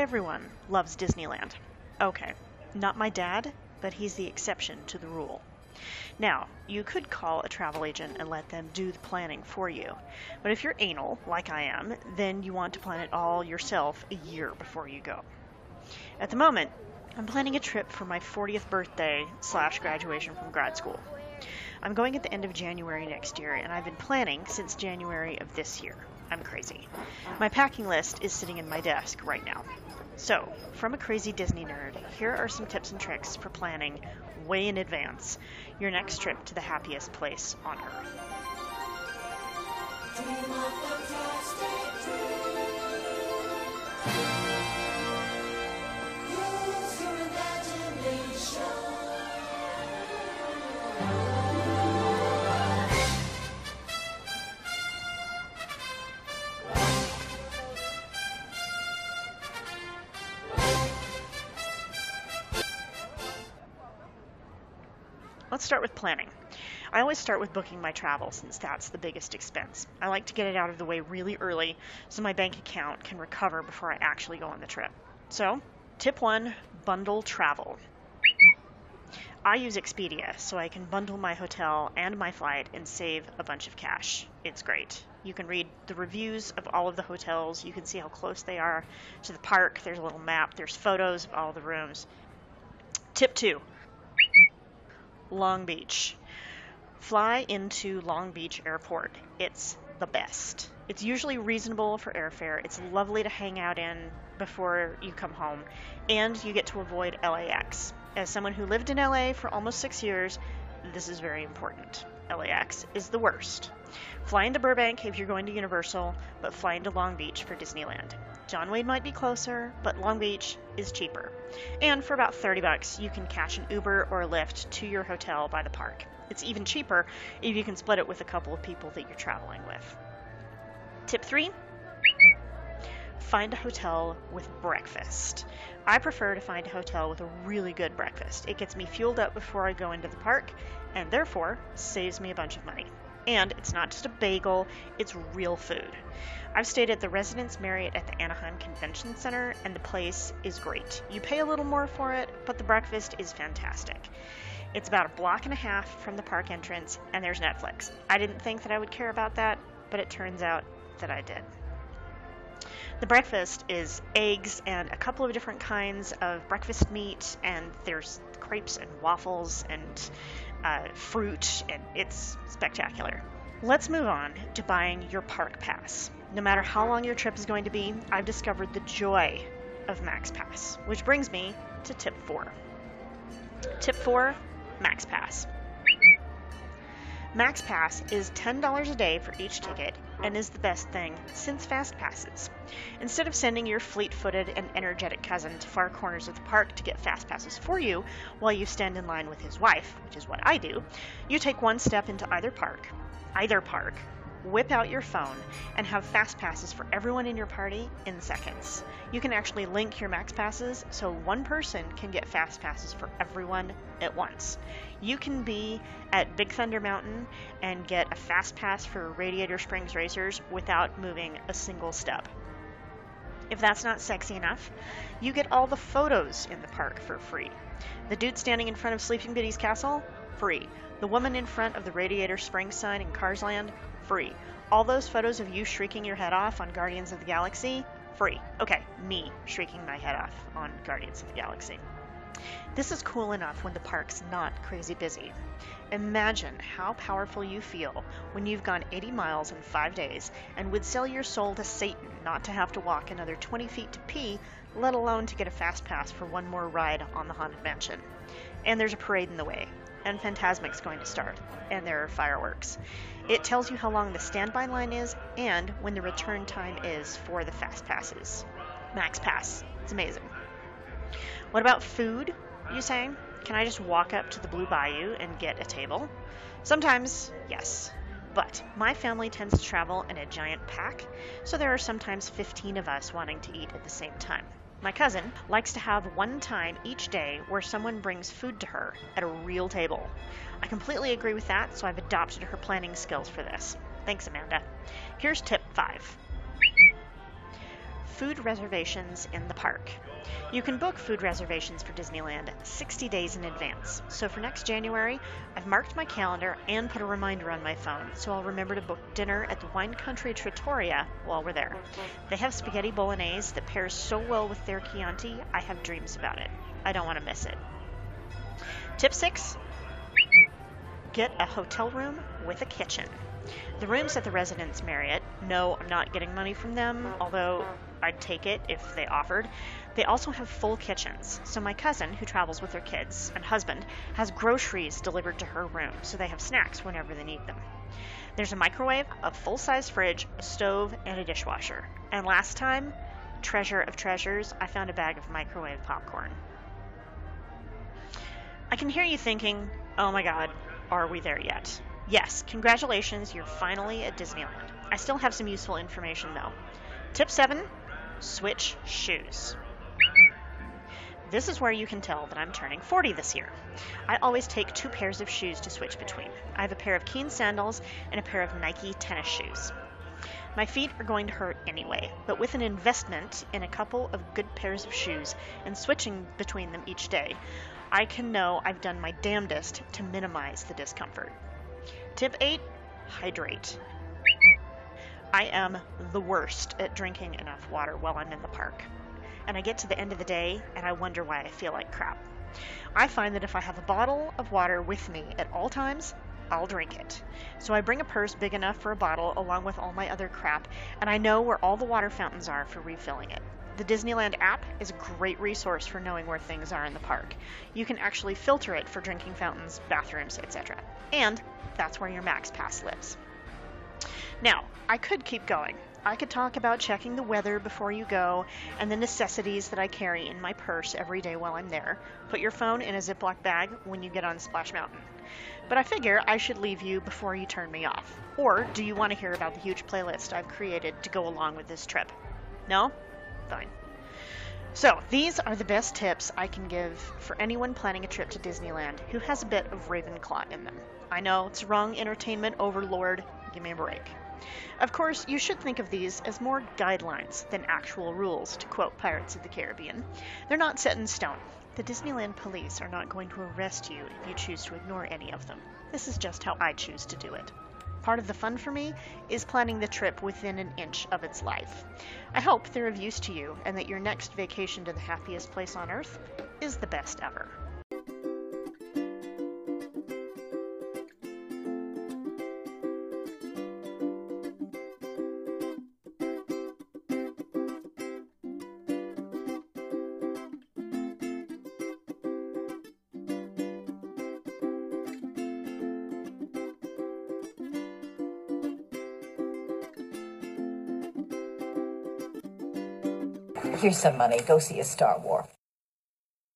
Everyone loves Disneyland. Okay, not my dad, but he's the exception to the rule. Now, you could call a travel agent and let them do the planning for you. But if you're anal, like I am, then you want to plan it all yourself a year before you go. At the moment, I'm planning a trip for my 40th birthday slash graduation from grad school. I'm going at the end of January next year, and I've been planning since January of this year. I'm crazy. My packing list is sitting in my desk right now. So, from a crazy Disney nerd, here are some tips and tricks for planning way in advance your next trip to the happiest place on earth. Let's start with planning. I always start with booking my travel since that's the biggest expense. I like to get it out of the way really early so my bank account can recover before I actually go on the trip. So, tip one bundle travel. I use Expedia so I can bundle my hotel and my flight and save a bunch of cash. It's great. You can read the reviews of all of the hotels, you can see how close they are to the park. There's a little map, there's photos of all the rooms. Tip two Long Beach. Fly into Long Beach Airport. It's the best. It's usually reasonable for airfare. It's lovely to hang out in before you come home, and you get to avoid LAX. As someone who lived in LA for almost six years, this is very important. LAX is the worst. Fly into Burbank if you're going to Universal, but fly into Long Beach for Disneyland. John Wayne might be closer, but Long Beach is cheaper. And for about 30 bucks, you can catch an Uber or Lyft to your hotel by the park. It's even cheaper if you can split it with a couple of people that you're traveling with. Tip 3 Find a hotel with breakfast. I prefer to find a hotel with a really good breakfast. It gets me fueled up before I go into the park and therefore saves me a bunch of money. And it's not just a bagel, it's real food. I've stayed at the Residence Marriott at the Anaheim Convention Center, and the place is great. You pay a little more for it, but the breakfast is fantastic. It's about a block and a half from the park entrance, and there's Netflix. I didn't think that I would care about that, but it turns out that I did. The breakfast is eggs and a couple of different kinds of breakfast meat, and there's crepes and waffles and uh, fruit, and it's spectacular. Let's move on to buying your park pass. No matter how long your trip is going to be, I've discovered the joy of Max Pass, which brings me to tip four. Tip four Max Pass. Max Pass is $10 a day for each ticket and is the best thing since Fast Passes. Instead of sending your fleet footed and energetic cousin to far corners of the park to get Fast Passes for you while you stand in line with his wife, which is what I do, you take one step into either park, either park, whip out your phone, and have fast passes for everyone in your party in seconds. You can actually link your max passes so one person can get fast passes for everyone at once. You can be at Big Thunder Mountain and get a fast pass for Radiator Springs Racers without moving a single step. If that's not sexy enough, you get all the photos in the park for free. The dude standing in front of Sleeping Beauty's castle? Free. The woman in front of the Radiator Springs sign in Cars Land? Free. All those photos of you shrieking your head off on Guardians of the Galaxy? Free. Okay, me shrieking my head off on Guardians of the Galaxy. This is cool enough when the park's not crazy busy. Imagine how powerful you feel when you've gone 80 miles in five days and would sell your soul to Satan not to have to walk another 20 feet to pee, let alone to get a fast pass for one more ride on the Haunted Mansion. And there's a parade in the way. And Fantasmic's going to start, and there are fireworks. It tells you how long the standby line is and when the return time is for the fast passes. Max Pass. It's amazing. What about food, you say? Can I just walk up to the Blue Bayou and get a table? Sometimes, yes. But my family tends to travel in a giant pack, so there are sometimes 15 of us wanting to eat at the same time. My cousin likes to have one time each day where someone brings food to her at a real table. I completely agree with that, so I've adopted her planning skills for this. Thanks, Amanda. Here's tip five food reservations in the park. You can book food reservations for Disneyland 60 days in advance. So for next January, I've marked my calendar and put a reminder on my phone so I'll remember to book dinner at the Wine Country Trattoria while we're there. They have spaghetti bolognese that pairs so well with their Chianti, I have dreams about it. I don't want to miss it. Tip 6 Get a hotel room with a kitchen. The rooms at the Residence Marriott, no, I'm not getting money from them, although I'd take it if they offered. They also have full kitchens, so my cousin, who travels with her kids and husband, has groceries delivered to her room, so they have snacks whenever they need them. There's a microwave, a full size fridge, a stove, and a dishwasher. And last time, treasure of treasures, I found a bag of microwave popcorn. I can hear you thinking, oh my god, are we there yet? Yes, congratulations, you're finally at Disneyland. I still have some useful information though. Tip 7 Switch shoes. This is where you can tell that I'm turning 40 this year. I always take two pairs of shoes to switch between. I have a pair of Keen sandals and a pair of Nike tennis shoes. My feet are going to hurt anyway, but with an investment in a couple of good pairs of shoes and switching between them each day, I can know I've done my damnedest to minimize the discomfort. Tip 8 Hydrate. I am the worst at drinking enough water while I'm in the park. And I get to the end of the day and I wonder why I feel like crap. I find that if I have a bottle of water with me at all times, I'll drink it. So I bring a purse big enough for a bottle along with all my other crap, and I know where all the water fountains are for refilling it. The Disneyland app is a great resource for knowing where things are in the park. You can actually filter it for drinking fountains, bathrooms, etc. And that's where your Max Pass lives. Now, I could keep going. I could talk about checking the weather before you go and the necessities that I carry in my purse every day while I'm there. Put your phone in a Ziploc bag when you get on Splash Mountain. But I figure I should leave you before you turn me off. Or do you want to hear about the huge playlist I've created to go along with this trip? No? Fine. So, these are the best tips I can give for anyone planning a trip to Disneyland who has a bit of Ravenclaw in them. I know it's wrong entertainment overlord, give me a break. Of course, you should think of these as more guidelines than actual rules, to quote Pirates of the Caribbean. They're not set in stone. The Disneyland police are not going to arrest you if you choose to ignore any of them. This is just how I choose to do it. Part of the fun for me is planning the trip within an inch of its life. I hope they're of use to you and that your next vacation to the happiest place on earth is the best ever. Here's some money. Go see a Star Wars.